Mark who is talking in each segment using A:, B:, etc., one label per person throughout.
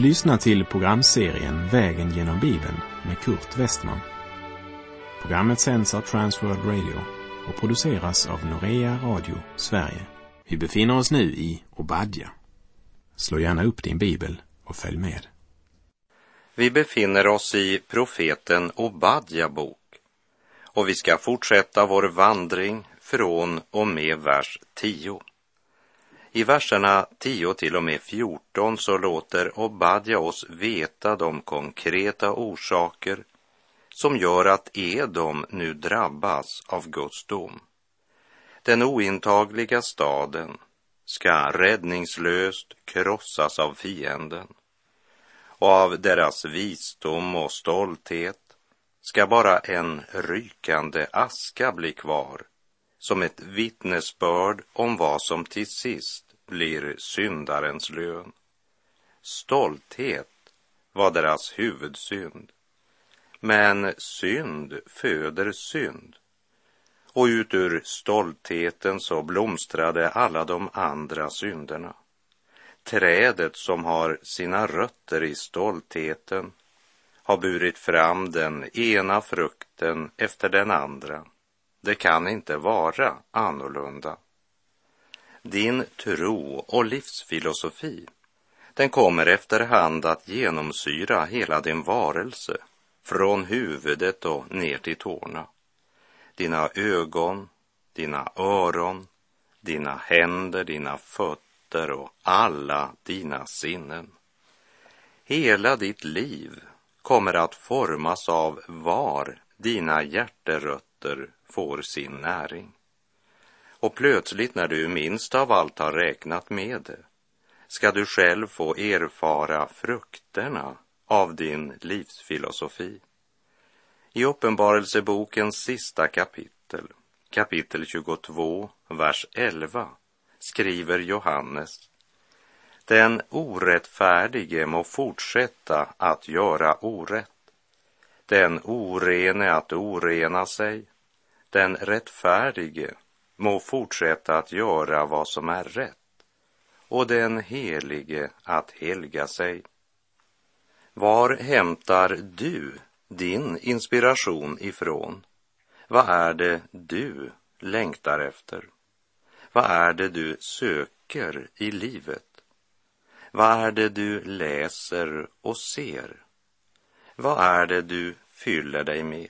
A: Du lyssnar till programserien Vägen genom Bibeln med Kurt Westman. Programmet sänds av Transworld Radio och produceras av Norea Radio Sverige. Vi befinner oss nu i Obadja. Slå gärna upp din bibel och följ med.
B: Vi befinner oss i profeten Obadja bok och vi ska fortsätta vår vandring från och med vers 10. I verserna 10 till och med 14 så låter Obadja oss veta de konkreta orsaker som gör att Edom nu drabbas av Guds dom. Den ointagliga staden ska räddningslöst krossas av fienden och av deras visdom och stolthet ska bara en rykande aska bli kvar som ett vittnesbörd om vad som till sist blir syndarens lön. Stolthet var deras huvudsynd. Men synd föder synd. Och ut ur stoltheten så blomstrade alla de andra synderna. Trädet som har sina rötter i stoltheten har burit fram den ena frukten efter den andra. Det kan inte vara annorlunda. Din tro och livsfilosofi, den kommer efterhand att genomsyra hela din varelse, från huvudet och ner till tårna. Dina ögon, dina öron, dina händer, dina fötter och alla dina sinnen. Hela ditt liv kommer att formas av var dina hjärterötter får sin näring. Och plötsligt när du minst av allt har räknat med det ska du själv få erfara frukterna av din livsfilosofi. I Uppenbarelsebokens sista kapitel, kapitel 22, vers 11, skriver Johannes den orättfärdige må fortsätta att göra orätt, den orene att orena sig, den rättfärdige må fortsätta att göra vad som är rätt och den helige att helga sig. Var hämtar du din inspiration ifrån? Vad är det du längtar efter? Vad är det du söker i livet? Vad är det du läser och ser? Vad är det du fyller dig med?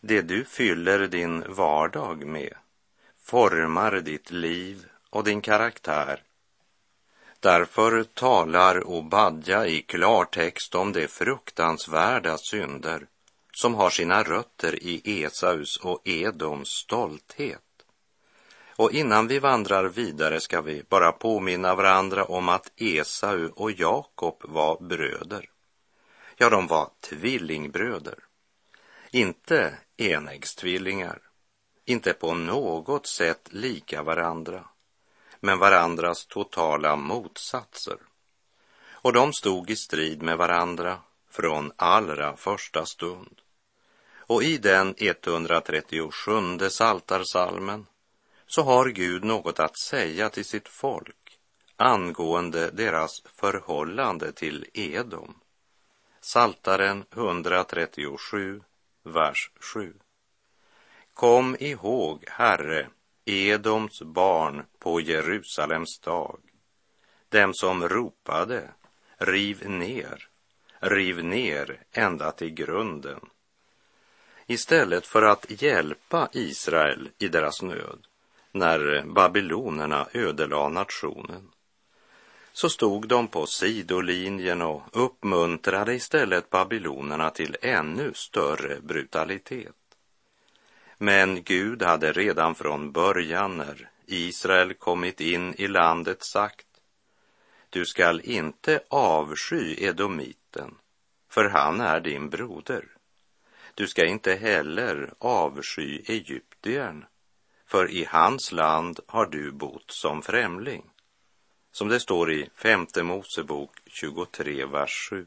B: Det du fyller din vardag med formar ditt liv och din karaktär. Därför talar Obadja i klartext om de fruktansvärda synder som har sina rötter i Esaus och Edoms stolthet. Och innan vi vandrar vidare ska vi bara påminna varandra om att Esau och Jakob var bröder. Ja, de var tvillingbröder. Inte enäggstvillingar, inte på något sätt lika varandra, men varandras totala motsatser. Och de stod i strid med varandra från allra första stund. Och i den 137 saltarsalmen så har Gud något att säga till sitt folk angående deras förhållande till Edom. Saltaren 137, vers 7. Kom ihåg, Herre, Edoms barn på Jerusalems dag, dem som ropade, riv ner, riv ner ända till grunden. Istället för att hjälpa Israel i deras nöd när babylonerna ödelade nationen så stod de på sidolinjen och uppmuntrade istället babylonerna till ännu större brutalitet. Men Gud hade redan från början när Israel kommit in i landet sagt Du skall inte avsky edomiten, för han är din broder. Du ska inte heller avsky egyptiern, för i hans land har du bott som främling. Som det står i femte Mosebok 23, vers 7.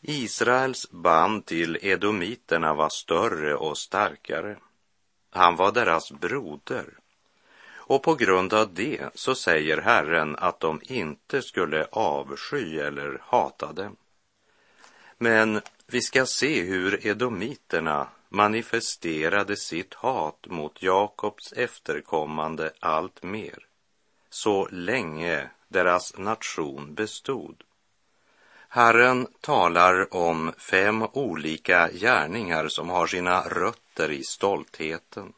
B: Israels band till edomiterna var större och starkare. Han var deras broder. Och på grund av det så säger Herren att de inte skulle avsky eller hata dem. Men vi ska se hur edomiterna manifesterade sitt hat mot Jakobs efterkommande allt mer, så länge deras nation bestod. Herren talar om fem olika gärningar som har sina rötter i stoltheten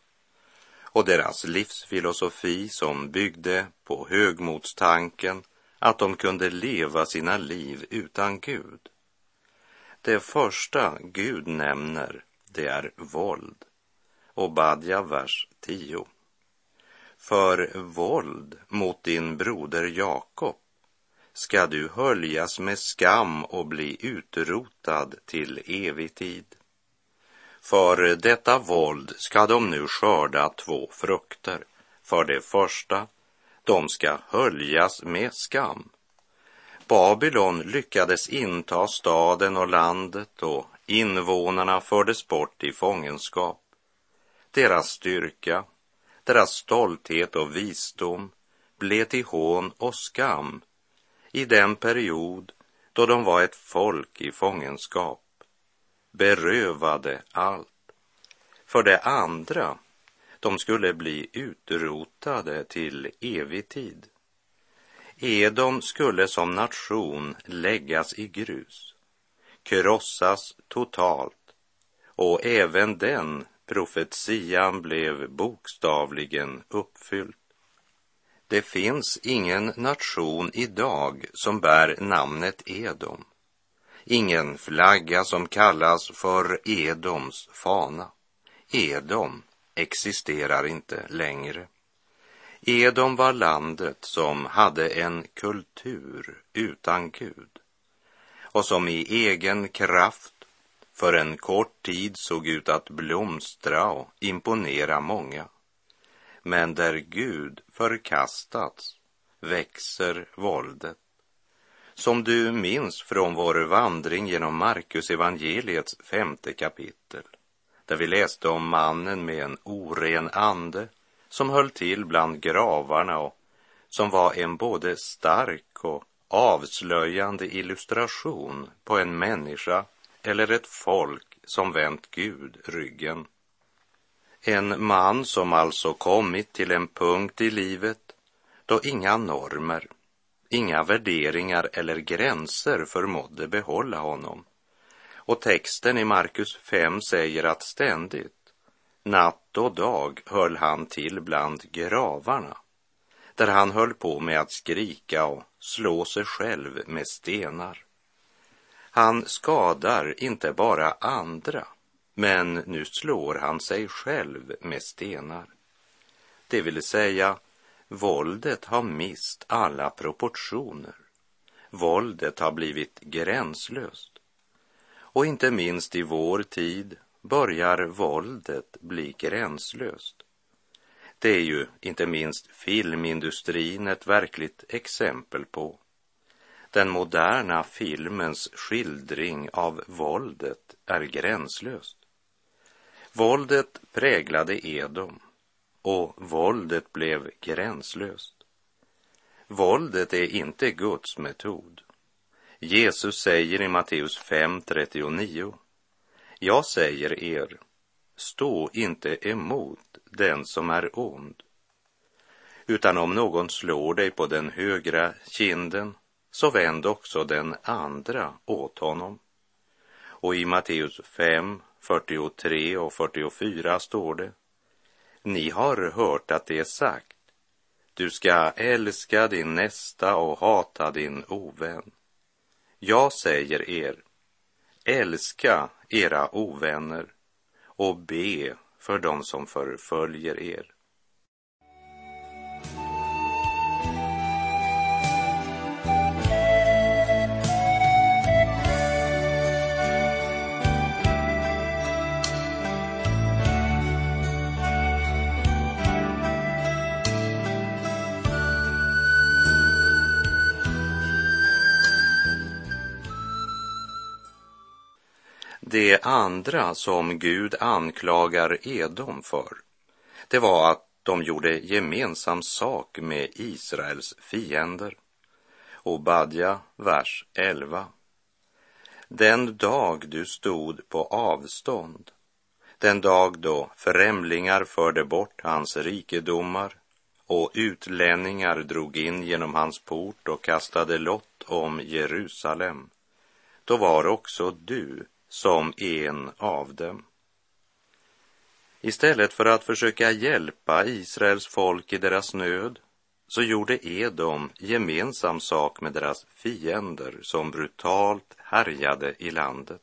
B: och deras livsfilosofi som byggde på högmodstanken att de kunde leva sina liv utan Gud. Det första Gud nämner, det är våld. Obadja, vers 10. För våld mot din broder Jakob ska du höljas med skam och bli utrotad till evig tid. För detta våld ska de nu skörda två frukter. För det första, de ska höljas med skam. Babylon lyckades inta staden och landet och invånarna fördes bort i fångenskap. Deras styrka, deras stolthet och visdom blev till hån och skam i den period då de var ett folk i fångenskap berövade allt. För det andra, de skulle bli utrotade till evig tid. Edom skulle som nation läggas i grus, krossas totalt och även den profetian blev bokstavligen uppfylld. Det finns ingen nation idag som bär namnet Edom ingen flagga som kallas för Edoms fana. Edom existerar inte längre. Edom var landet som hade en kultur utan Gud och som i egen kraft för en kort tid såg ut att blomstra och imponera många. Men där Gud förkastats växer våldet som du minns från vår vandring genom Markus evangeliets femte kapitel, där vi läste om mannen med en oren ande som höll till bland gravarna och som var en både stark och avslöjande illustration på en människa eller ett folk som vänt Gud ryggen. En man som alltså kommit till en punkt i livet då inga normer, Inga värderingar eller gränser förmådde behålla honom. Och texten i Markus 5 säger att ständigt, natt och dag, höll han till bland gravarna, där han höll på med att skrika och slå sig själv med stenar. Han skadar inte bara andra, men nu slår han sig själv med stenar. Det vill säga, Våldet har mist alla proportioner. Våldet har blivit gränslöst. Och inte minst i vår tid börjar våldet bli gränslöst. Det är ju inte minst filmindustrin ett verkligt exempel på. Den moderna filmens skildring av våldet är gränslöst. Våldet präglade Edom och våldet blev gränslöst. Våldet är inte Guds metod. Jesus säger i Matteus 5.39 Jag säger er, stå inte emot den som är ond. Utan om någon slår dig på den högra kinden, så vänd också den andra åt honom. Och i Matteus 5, 43 och 44 står det ni har hört att det är sagt, du ska älska din nästa och hata din ovän. Jag säger er, älska era ovänner och be för dem som förföljer er. Det andra som Gud anklagar Edom för, det var att De gjorde gemensam sak med Israels fiender. Obadja, vers 11. Den dag du stod på avstånd, den dag då främlingar förde bort hans rikedomar och utlänningar drog in genom hans port och kastade lott om Jerusalem, då var också du som en av dem. Istället för att försöka hjälpa Israels folk i deras nöd så gjorde Edom gemensam sak med deras fiender som brutalt härjade i landet.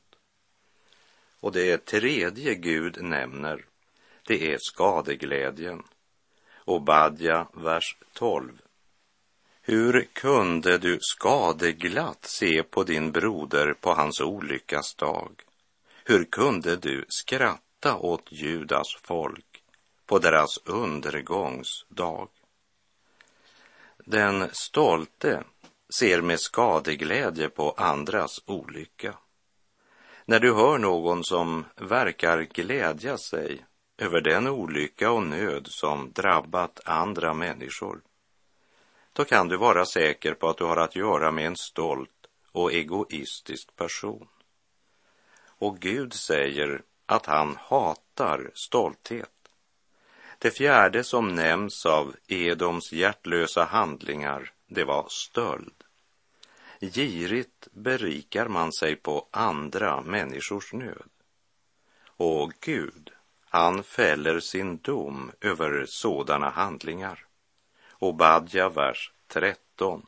B: Och det tredje Gud nämner, det är skadeglädjen. Obadja, vers 12. Hur kunde du skadeglatt se på din broder på hans olyckas dag? Hur kunde du skratta åt Judas folk på deras undergångsdag? Den stolte ser med skadeglädje på andras olycka. När du hör någon som verkar glädja sig över den olycka och nöd som drabbat andra människor, då kan du vara säker på att du har att göra med en stolt och egoistisk person. Och Gud säger att han hatar stolthet. Det fjärde som nämns av Edoms hjärtlösa handlingar, det var stöld. Girigt berikar man sig på andra människors nöd. Och Gud, han fäller sin dom över sådana handlingar. Obadja, vers 13.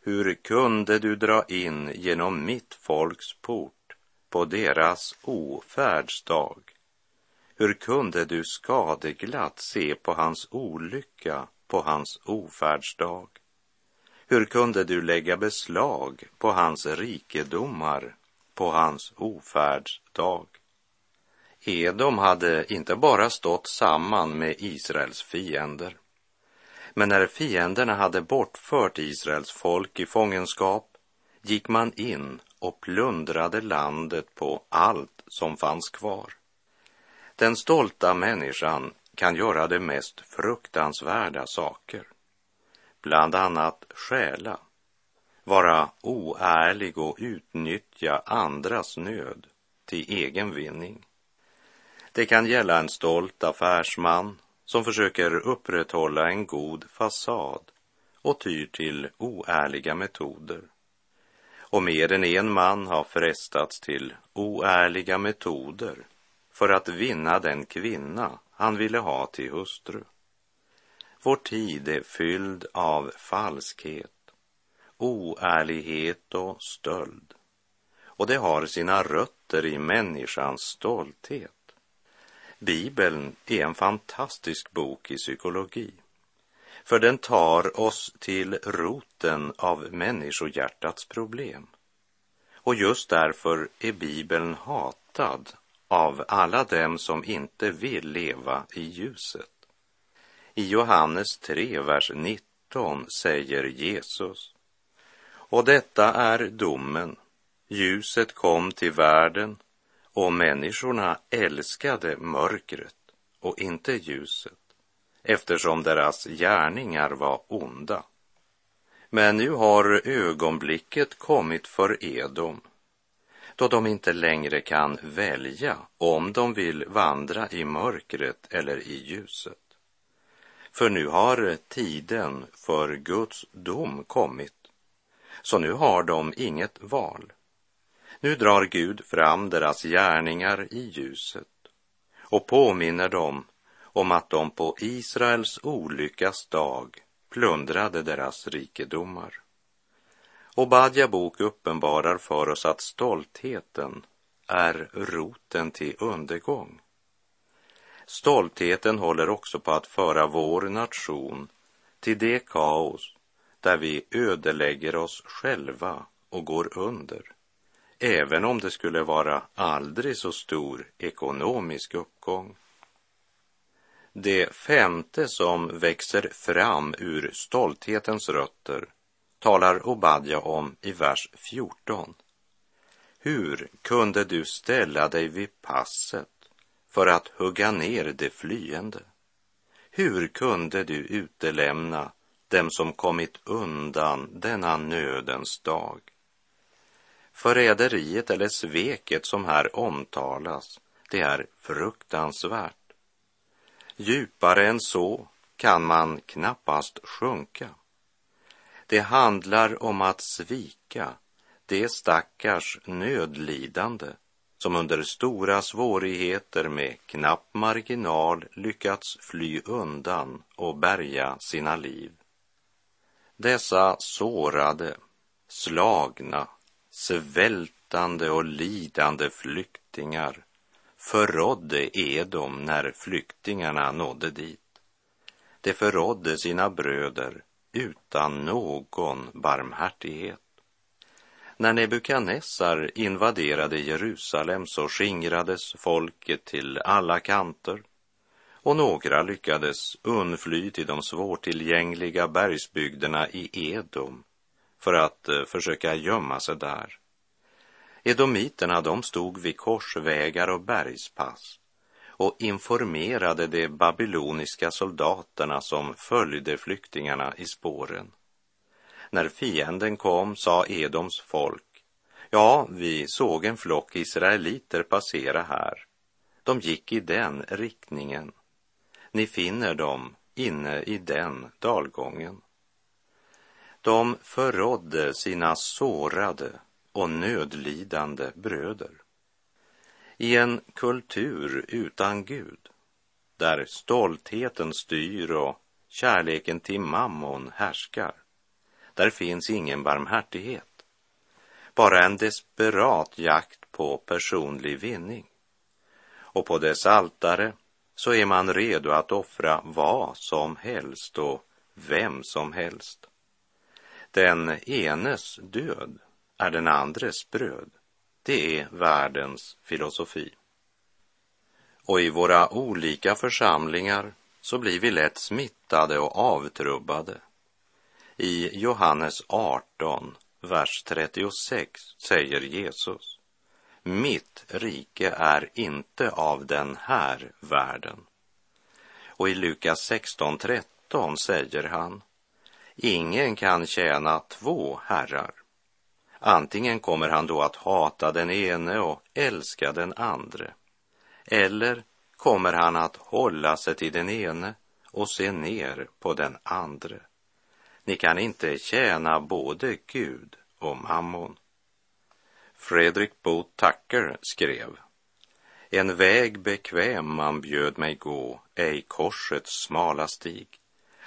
B: Hur kunde du dra in genom mitt folks port på deras ofärdsdag? Hur kunde du skadeglatt se på hans olycka på hans ofärdsdag? Hur kunde du lägga beslag på hans rikedomar på hans ofärdsdag? Edom hade inte bara stått samman med Israels fiender, men när fienderna hade bortfört Israels folk i fångenskap gick man in och plundrade landet på allt som fanns kvar. Den stolta människan kan göra de mest fruktansvärda saker bland annat stjäla, vara oärlig och utnyttja andras nöd till egen vinning. Det kan gälla en stolt affärsman som försöker upprätthålla en god fasad och tyr till oärliga metoder. Och mer än en man har frestats till oärliga metoder för att vinna den kvinna han ville ha till hustru. Vår tid är fylld av falskhet, oärlighet och stöld. Och det har sina rötter i människans stolthet. Bibeln är en fantastisk bok i psykologi. För den tar oss till roten av människohjärtats problem. Och just därför är Bibeln hatad av alla dem som inte vill leva i ljuset. I Johannes 3, vers 19 säger Jesus. Och detta är domen. Ljuset kom till världen och människorna älskade mörkret och inte ljuset eftersom deras gärningar var onda. Men nu har ögonblicket kommit för Edom då de inte längre kan välja om de vill vandra i mörkret eller i ljuset. För nu har tiden för Guds dom kommit. Så nu har de inget val. Nu drar Gud fram deras gärningar i ljuset och påminner dem om att de på Israels olyckas dag plundrade deras rikedomar. Och Badja bok uppenbarar för oss att stoltheten är roten till undergång. Stoltheten håller också på att föra vår nation till det kaos där vi ödelägger oss själva och går under, även om det skulle vara aldrig så stor ekonomisk uppgång. Det femte som växer fram ur stolthetens rötter talar Obadja om i vers 14. Hur kunde du ställa dig vid passet för att hugga ner det flyende? Hur kunde du utelämna dem som kommit undan denna nödens dag? Förräderiet eller sveket som här omtalas, det är fruktansvärt. Djupare än så kan man knappast sjunka. Det handlar om att svika det stackars nödlidande som under stora svårigheter med knapp marginal lyckats fly undan och bärga sina liv. Dessa sårade, slagna, svältande och lidande flyktingar förrådde Edom när flyktingarna nådde dit. De förrådde sina bröder utan någon barmhärtighet. När Nebukadnessar invaderade Jerusalem så skingrades folket till alla kanter och några lyckades undfly till de svårtillgängliga bergsbygderna i Edom för att eh, försöka gömma sig där. Edomiterna, de stod vid korsvägar och bergspass och informerade de babyloniska soldaterna som följde flyktingarna i spåren. När fienden kom sa Edoms folk, ja, vi såg en flock israeliter passera här. De gick i den riktningen. Ni finner dem inne i den dalgången. De förrådde sina sårade och nödlidande bröder. I en kultur utan Gud, där stoltheten styr och kärleken till mammon härskar, där finns ingen barmhärtighet. Bara en desperat jakt på personlig vinning. Och på dess altare så är man redo att offra vad som helst och vem som helst. Den enes död är den andres bröd. Det är världens filosofi. Och i våra olika församlingar så blir vi lätt smittade och avtrubbade i Johannes 18, vers 36 säger Jesus Mitt rike är inte av den här världen. Och i Lukas 16, 13 säger han Ingen kan tjäna två herrar. Antingen kommer han då att hata den ene och älska den andre. Eller kommer han att hålla sig till den ene och se ner på den andre. Ni kan inte tjäna både Gud och mammon. Fredrik Bo Tucker skrev En väg bekväm man bjöd mig gå, ej korsets smala stig.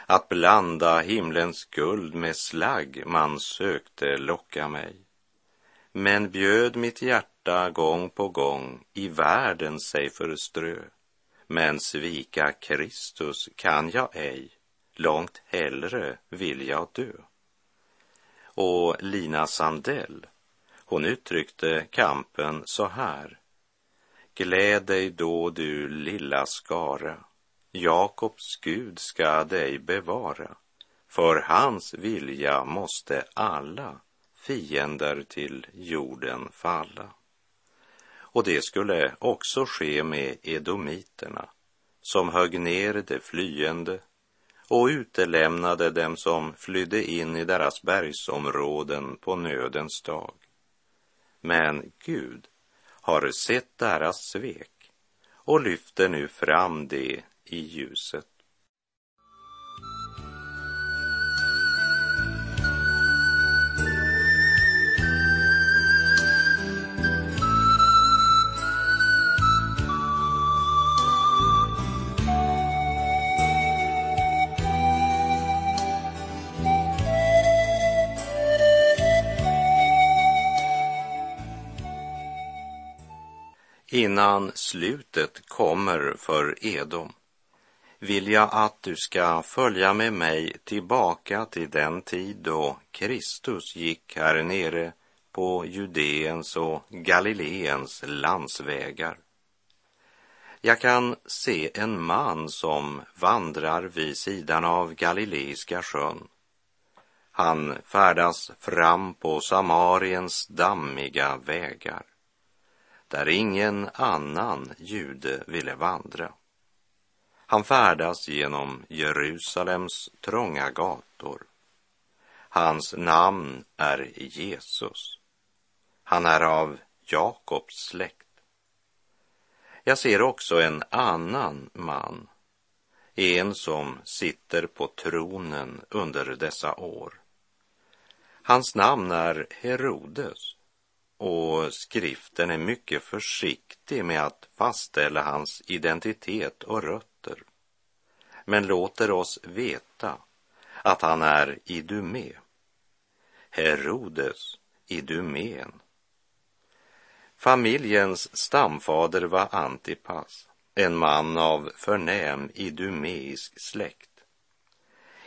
B: Att blanda himlens guld med slagg man sökte locka mig. Men bjöd mitt hjärta gång på gång i världen sig förströ. Men svika Kristus kan jag ej, långt hellre vill jag dö. Och Lina Sandell, hon uttryckte kampen så här. Gläd dig då du lilla skara, Jakobs Gud ska dig bevara. För hans vilja måste alla fiender till jorden falla. Och det skulle också ske med edomiterna, som högg ner de flyende och utelämnade dem som flydde in i deras bergsområden på nödens dag. Men Gud har sett deras svek och lyfter nu fram det i ljuset. innan slutet kommer för Edom vill jag att du ska följa med mig tillbaka till den tid då Kristus gick här nere på Judeens och Galileens landsvägar. Jag kan se en man som vandrar vid sidan av Galileiska sjön. Han färdas fram på Samariens dammiga vägar där ingen annan jude ville vandra. Han färdas genom Jerusalems trånga gator. Hans namn är Jesus. Han är av Jakobs släkt. Jag ser också en annan man, en som sitter på tronen under dessa år. Hans namn är Herodes och skriften är mycket försiktig med att fastställa hans identitet och rötter, men låter oss veta att han är idumé. Herodes Idumén. Familjens stamfader var Antipas, en man av förnäm idumeisk släkt.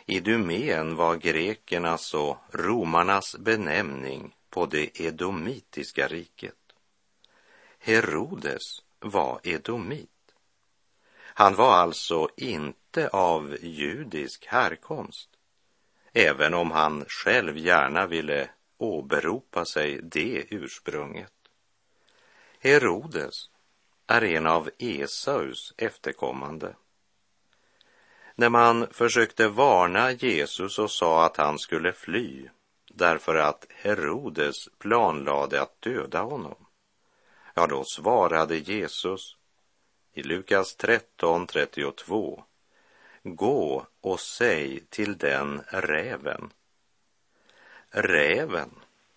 B: Idumén var grekernas och romarnas benämning på det edomitiska riket. Herodes var edomit. Han var alltså inte av judisk härkomst, även om han själv gärna ville åberopa sig det ursprunget. Herodes är en av Esaus efterkommande. När man försökte varna Jesus och sa att han skulle fly därför att Herodes planlade att döda honom. Ja, då svarade Jesus i Lukas 13.32 Gå och säg till den räven. Räven,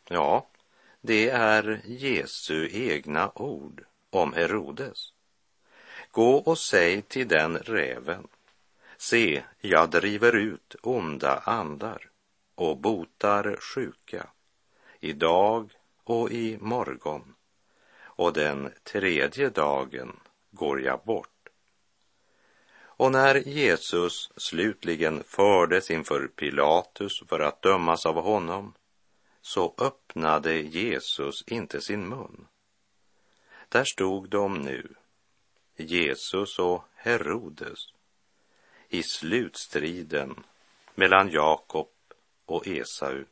B: ja, det är Jesu egna ord om Herodes. Gå och säg till den räven. Se, jag driver ut onda andar och botar sjuka idag och i morgon och den tredje dagen går jag bort. Och när Jesus slutligen fördes inför Pilatus för att dömas av honom så öppnade Jesus inte sin mun. Där stod de nu, Jesus och Herodes, i slutstriden mellan Jakob och Esau.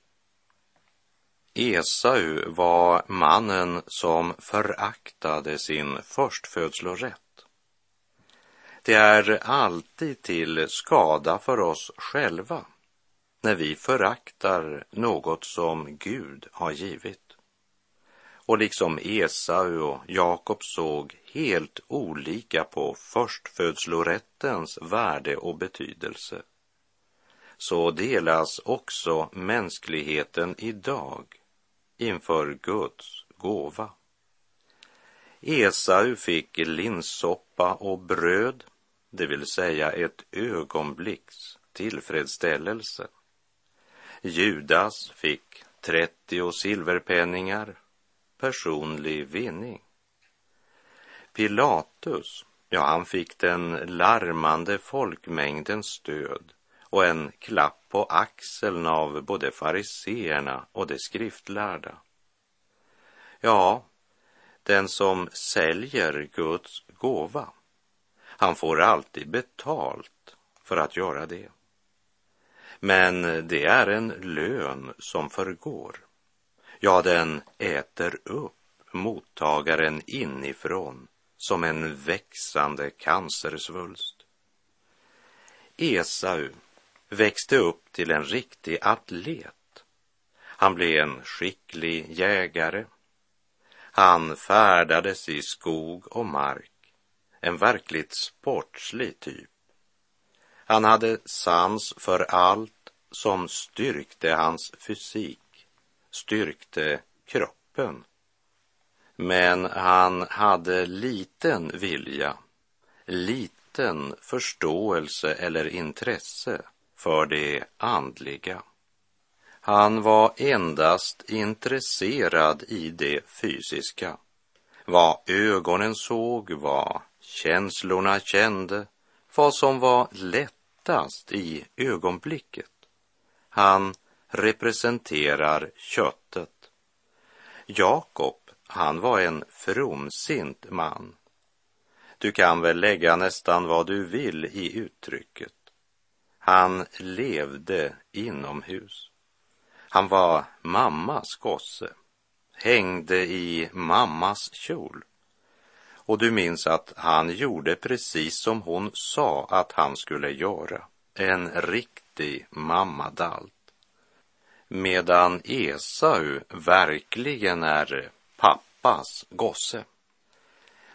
B: Esau var mannen som föraktade sin förstfödslorätt. Det är alltid till skada för oss själva när vi föraktar något som Gud har givit. Och liksom Esau och Jakob såg helt olika på förstfödslorättens värde och betydelse, så delas också mänskligheten idag inför Guds gåva. Esau fick linssoppa och bröd, det vill säga ett ögonblicks tillfredsställelse. Judas fick 30 silverpenningar, personlig vinning. Pilatus, ja, han fick den larmande folkmängdens stöd och en klapp på axeln av både fariseerna och de skriftlärda. Ja, den som säljer Guds gåva, han får alltid betalt för att göra det. Men det är en lön som förgår. Ja, den äter upp mottagaren inifrån som en växande cancersvulst. Esau växte upp till en riktig atlet. Han blev en skicklig jägare. Han färdades i skog och mark, en verkligt sportslig typ. Han hade sans för allt som styrkte hans fysik, styrkte kroppen. Men han hade liten vilja, liten förståelse eller intresse för det andliga. Han var endast intresserad i det fysiska. Vad ögonen såg, vad känslorna kände, vad som var lättast i ögonblicket. Han representerar köttet. Jakob, han var en fromsint man. Du kan väl lägga nästan vad du vill i uttrycket. Han levde inomhus. Han var mammas gosse, hängde i mammas kjol. Och du minns att han gjorde precis som hon sa att han skulle göra. En riktig mammadalt. Medan Esau verkligen är pappas gosse.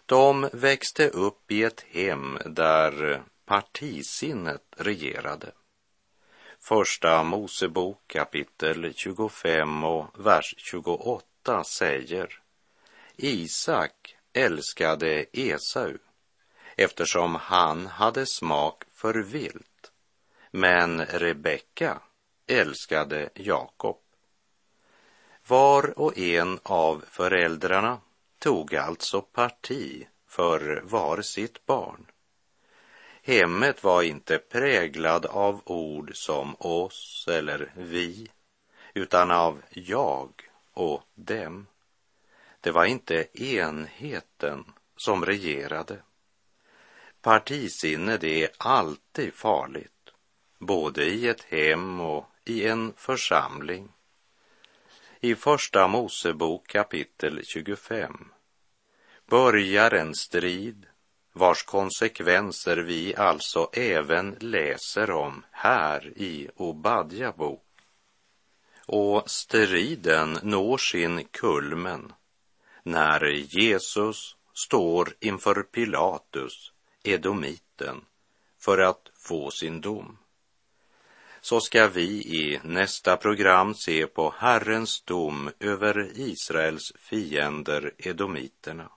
B: De växte upp i ett hem där partisinnet regerade. Första Mosebok kapitel 25 och vers 28 säger Isak älskade Esau eftersom han hade smak för vilt, men Rebecka älskade Jakob. Var och en av föräldrarna tog alltså parti för var sitt barn. Hemmet var inte präglad av ord som oss eller vi, utan av jag och dem. Det var inte enheten som regerade. Partisinne, det är alltid farligt, både i ett hem och i en församling. I Första Mosebok kapitel 25 börjar en strid vars konsekvenser vi alltså även läser om här i Obadja bok. Och striden når sin kulmen när Jesus står inför Pilatus, edomiten, för att få sin dom. Så ska vi i nästa program se på Herrens dom över Israels fiender, edomiterna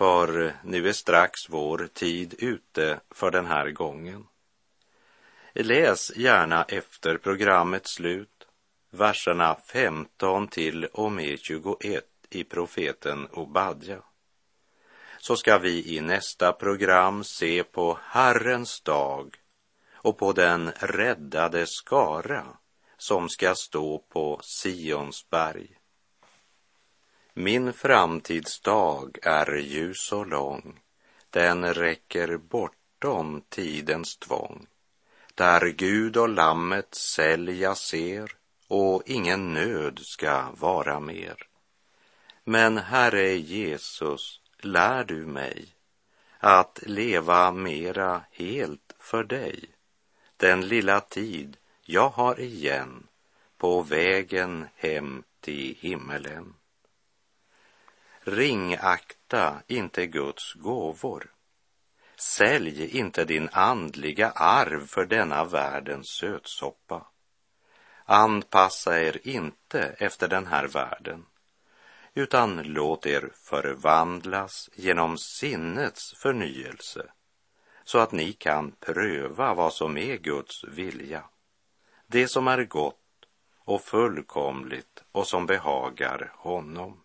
B: för nu är strax vår tid ute för den här gången. Läs gärna efter programmets slut verserna 15 till och med 21 i profeten Obadja. Så ska vi i nästa program se på Herrens dag och på den räddade skara som ska stå på Sions berg. Min framtidsdag är ljus och lång, den räcker bortom tidens tvång. Där Gud och lammet sälja ser och ingen nöd ska vara mer. Men Herre Jesus, lär du mig att leva mera helt för dig den lilla tid jag har igen på vägen hem till himmelen. Ringakta inte Guds gåvor. Sälj inte din andliga arv för denna världens sötsoppa. Anpassa er inte efter den här världen, utan låt er förvandlas genom sinnets förnyelse så att ni kan pröva vad som är Guds vilja, det som är gott och fullkomligt och som behagar honom.